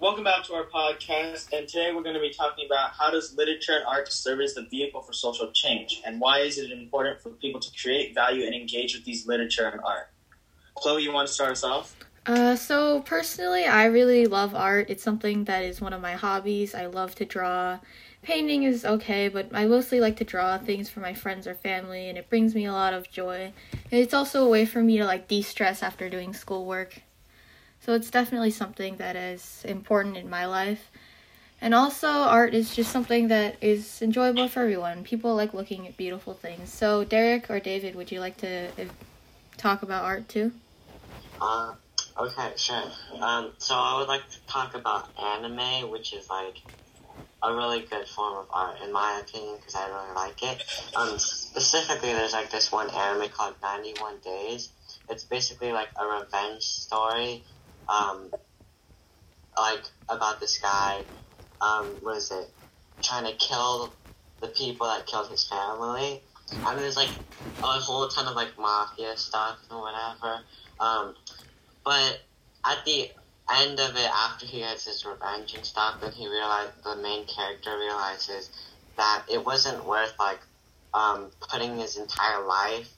Welcome back to our podcast, and today we're going to be talking about how does literature and art serve as the vehicle for social change, and why is it important for people to create value and engage with these literature and art. Chloe, you want to start us off? Uh, so personally, I really love art. It's something that is one of my hobbies. I love to draw. Painting is okay, but I mostly like to draw things for my friends or family, and it brings me a lot of joy. And it's also a way for me to like de-stress after doing schoolwork. So it's definitely something that is important in my life. And also, art is just something that is enjoyable for everyone. People like looking at beautiful things. So, Derek or David, would you like to uh, talk about art too? Uh, okay, sure. Um, so I would like to talk about anime, which is like a really good form of art, in my opinion, because I really like it. Um, specifically, there's like this one anime called 91 Days. It's basically like a revenge story um, like about this guy, um, what is it, trying to kill the people that killed his family. I mean, there's like a whole ton of like mafia stuff and whatever. Um, but at the end of it, after he gets his revenge and stuff, then he realized the main character realizes that it wasn't worth like um, putting his entire life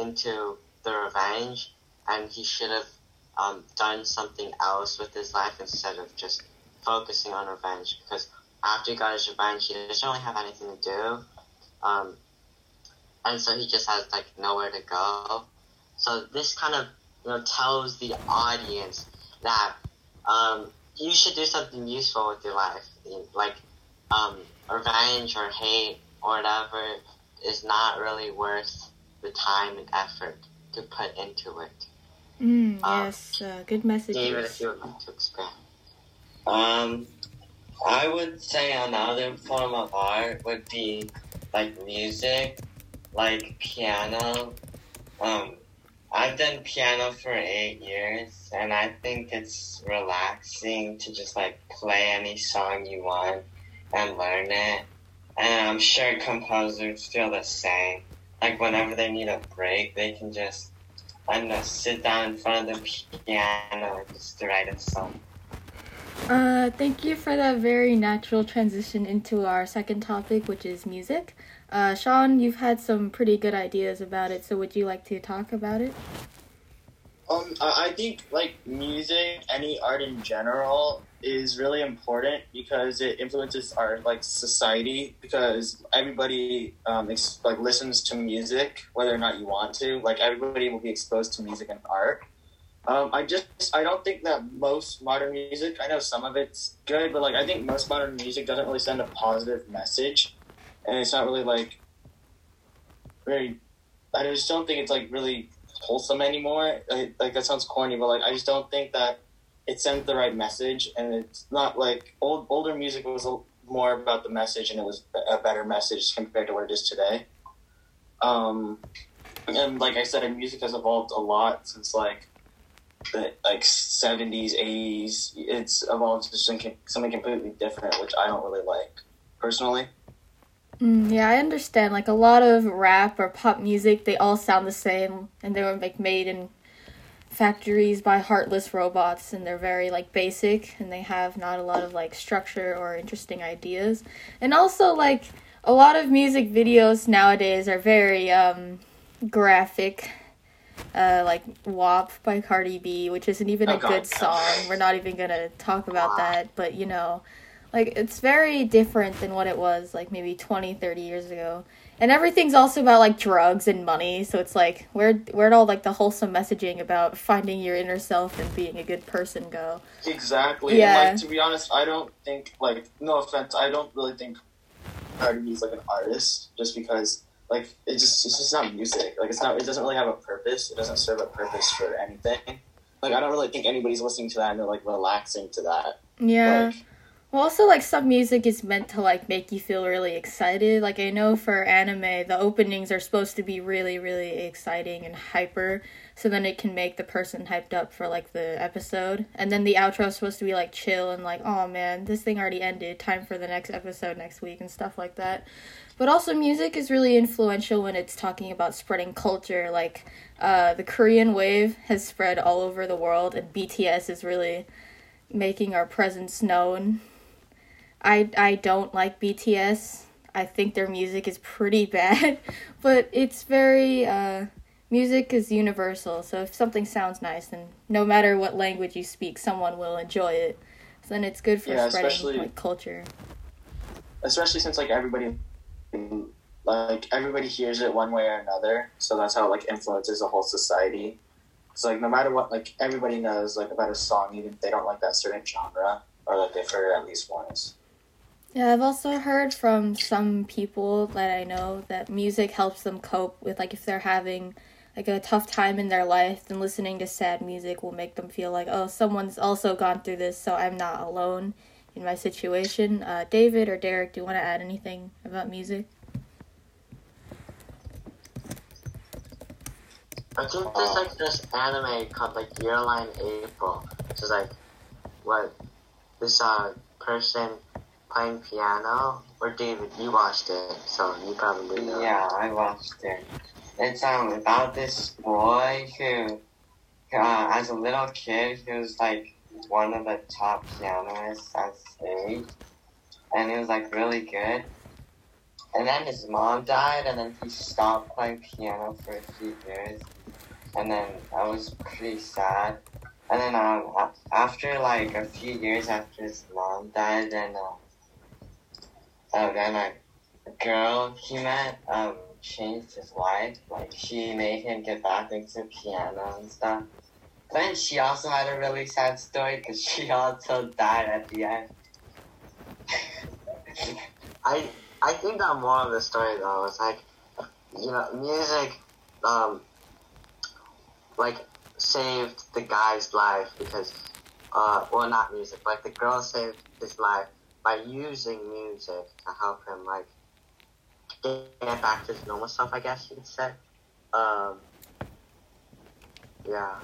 into the revenge, and he should have um, done something else with his life instead of just focusing on revenge. Because after he got his revenge, he doesn't really have anything to do. Um, and so he just has like nowhere to go. So this kind of you know tells the audience that um, you should do something useful with your life, like um, revenge or hate or whatever is not really worth the time and effort to put into it. Mm, um, yes, uh, good message. David, if you would like to expand. Um, I would say another form of art would be like music, like piano. Um, I've done piano for eight years, and I think it's relaxing to just like play any song you want and learn it. And I'm sure composers feel the same. Like whenever they need a break, they can just I'm gonna sit down in front of the piano and just write a song. Uh, thank you for that very natural transition into our second topic, which is music. Uh, Sean, you've had some pretty good ideas about it, so would you like to talk about it? Um, I think like music, any art in general, is really important because it influences our like society because everybody um, ex- like listens to music whether or not you want to. Like everybody will be exposed to music and art. Um, I just I don't think that most modern music. I know some of it's good, but like I think most modern music doesn't really send a positive message, and it's not really like very. I just don't think it's like really wholesome anymore. Like, like that sounds corny, but like I just don't think that it sends the right message, and it's not like old older music was more about the message, and it was a better message compared to what it is today. Um, and like I said, music has evolved a lot since like the like seventies, eighties. It's evolved to something completely different, which I don't really like personally. Mm, yeah, I understand. Like a lot of rap or pop music, they all sound the same, and they were like made in factories by heartless robots and they're very like basic and they have not a lot of like structure or interesting ideas. And also like a lot of music videos nowadays are very um graphic. Uh, like WAP by Cardi B, which isn't even a good song. We're not even gonna talk about that, but you know, like it's very different than what it was like maybe 20, 30 years ago. And everything's also about like drugs and money. So it's like where where'd all like the wholesome messaging about finding your inner self and being a good person go? Exactly. Yeah. and, like to be honest i don't think like no offense i don't really think Cardi is like an artist just because like it just it's just not music. Like it's not it doesn't really have a purpose. It doesn't serve a purpose for anything. Like i don't really think anybody's listening to that and they're like relaxing to that. Yeah. Like, well, also, like, some music is meant to, like, make you feel really excited. Like, I know for anime, the openings are supposed to be really, really exciting and hyper, so then it can make the person hyped up for, like, the episode. And then the outro is supposed to be, like, chill and, like, oh man, this thing already ended, time for the next episode next week, and stuff like that. But also, music is really influential when it's talking about spreading culture. Like, uh, the Korean wave has spread all over the world, and BTS is really making our presence known. I I don't like BTS. I think their music is pretty bad, but it's very uh, music is universal. So if something sounds nice, then no matter what language you speak, someone will enjoy it. So then it's good for Yeah, spreading like culture. especially since like everybody like everybody hears it one way or another so that's how it like influences the whole society so like no matter what like everybody knows like about a song even if they don't like that certain genre or like they've heard it at least once Yeah, I've also heard from some people that I know that music helps them cope with like if they're having like a tough time in their life, then listening to sad music will make them feel like, oh, someone's also gone through this, so I'm not alone in my situation. Uh, David or Derek, do you want to add anything about music? I think there's like this anime called like Your Lie in April, which is like what this uh person playing piano. Or David, you watched it, so you probably know. Yeah, I watched it. It's um about this boy who, uh, as a little kid, he was like one of the top pianists at stage, and he was like really good. And then his mom died, and then he stopped playing piano for a few years, and then that was pretty sad. And then um after like a few years after his mom died, then uh, uh then a girl he met um changed his life. Like she made him get back into piano and stuff. Then she also had a really sad story because she also died at the end. I I think that more of the story though is like you know music um like saved the guy's life because uh well not music like the girl saved his life by using music to help him like get back to his normal stuff I guess you could say. Um yeah.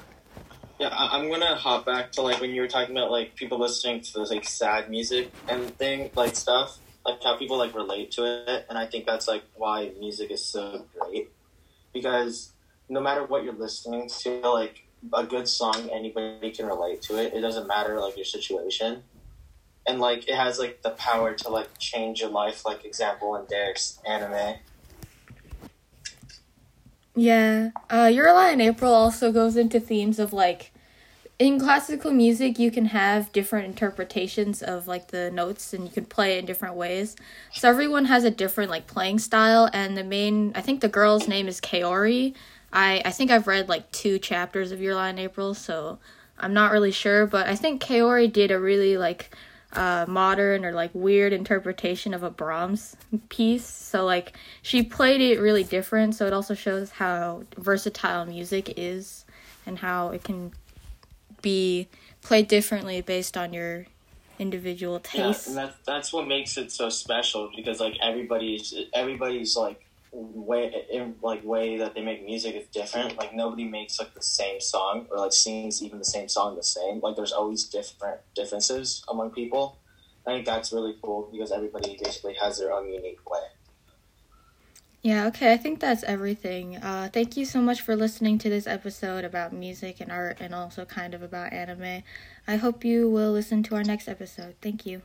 Yeah I- i'm gonna hop back to like when you were talking about like people listening to this like sad music and thing like stuff like how people like relate to it and i think that's like why music is so great. Because no matter what you're listening to like a good song anybody can relate to it. It doesn't matter like your situation and like it has like the power to like change your life like example in derek's anime Yeah. Uh, Your Lie in April also goes into themes of like in classical music you can have different interpretations of like the notes and you can play it in different ways. So everyone has a different like playing style and the main I think the girl's name is Kaori. I I think I've read like two chapters of Your Lie in April, so I'm not really sure, but I think Kaori did a really like uh, modern or like weird interpretation of a Brahms piece. So like she played it really different. So it also shows how versatile music is and how it can be played differently based on your individual Yeah, and that's that's what makes it so special because like everybody's everybody's like way in like way that they make music is different. Like nobody makes like the same song or like sings even the same song the same. Like there's always different differences among people. I think that's really cool because everybody basically has their own unique way. Yeah, okay, I think that's everything. Uh, thank you so much for listening to this episode about music and art and also kind of about anime. I hope you will listen to our next episode. Thank you.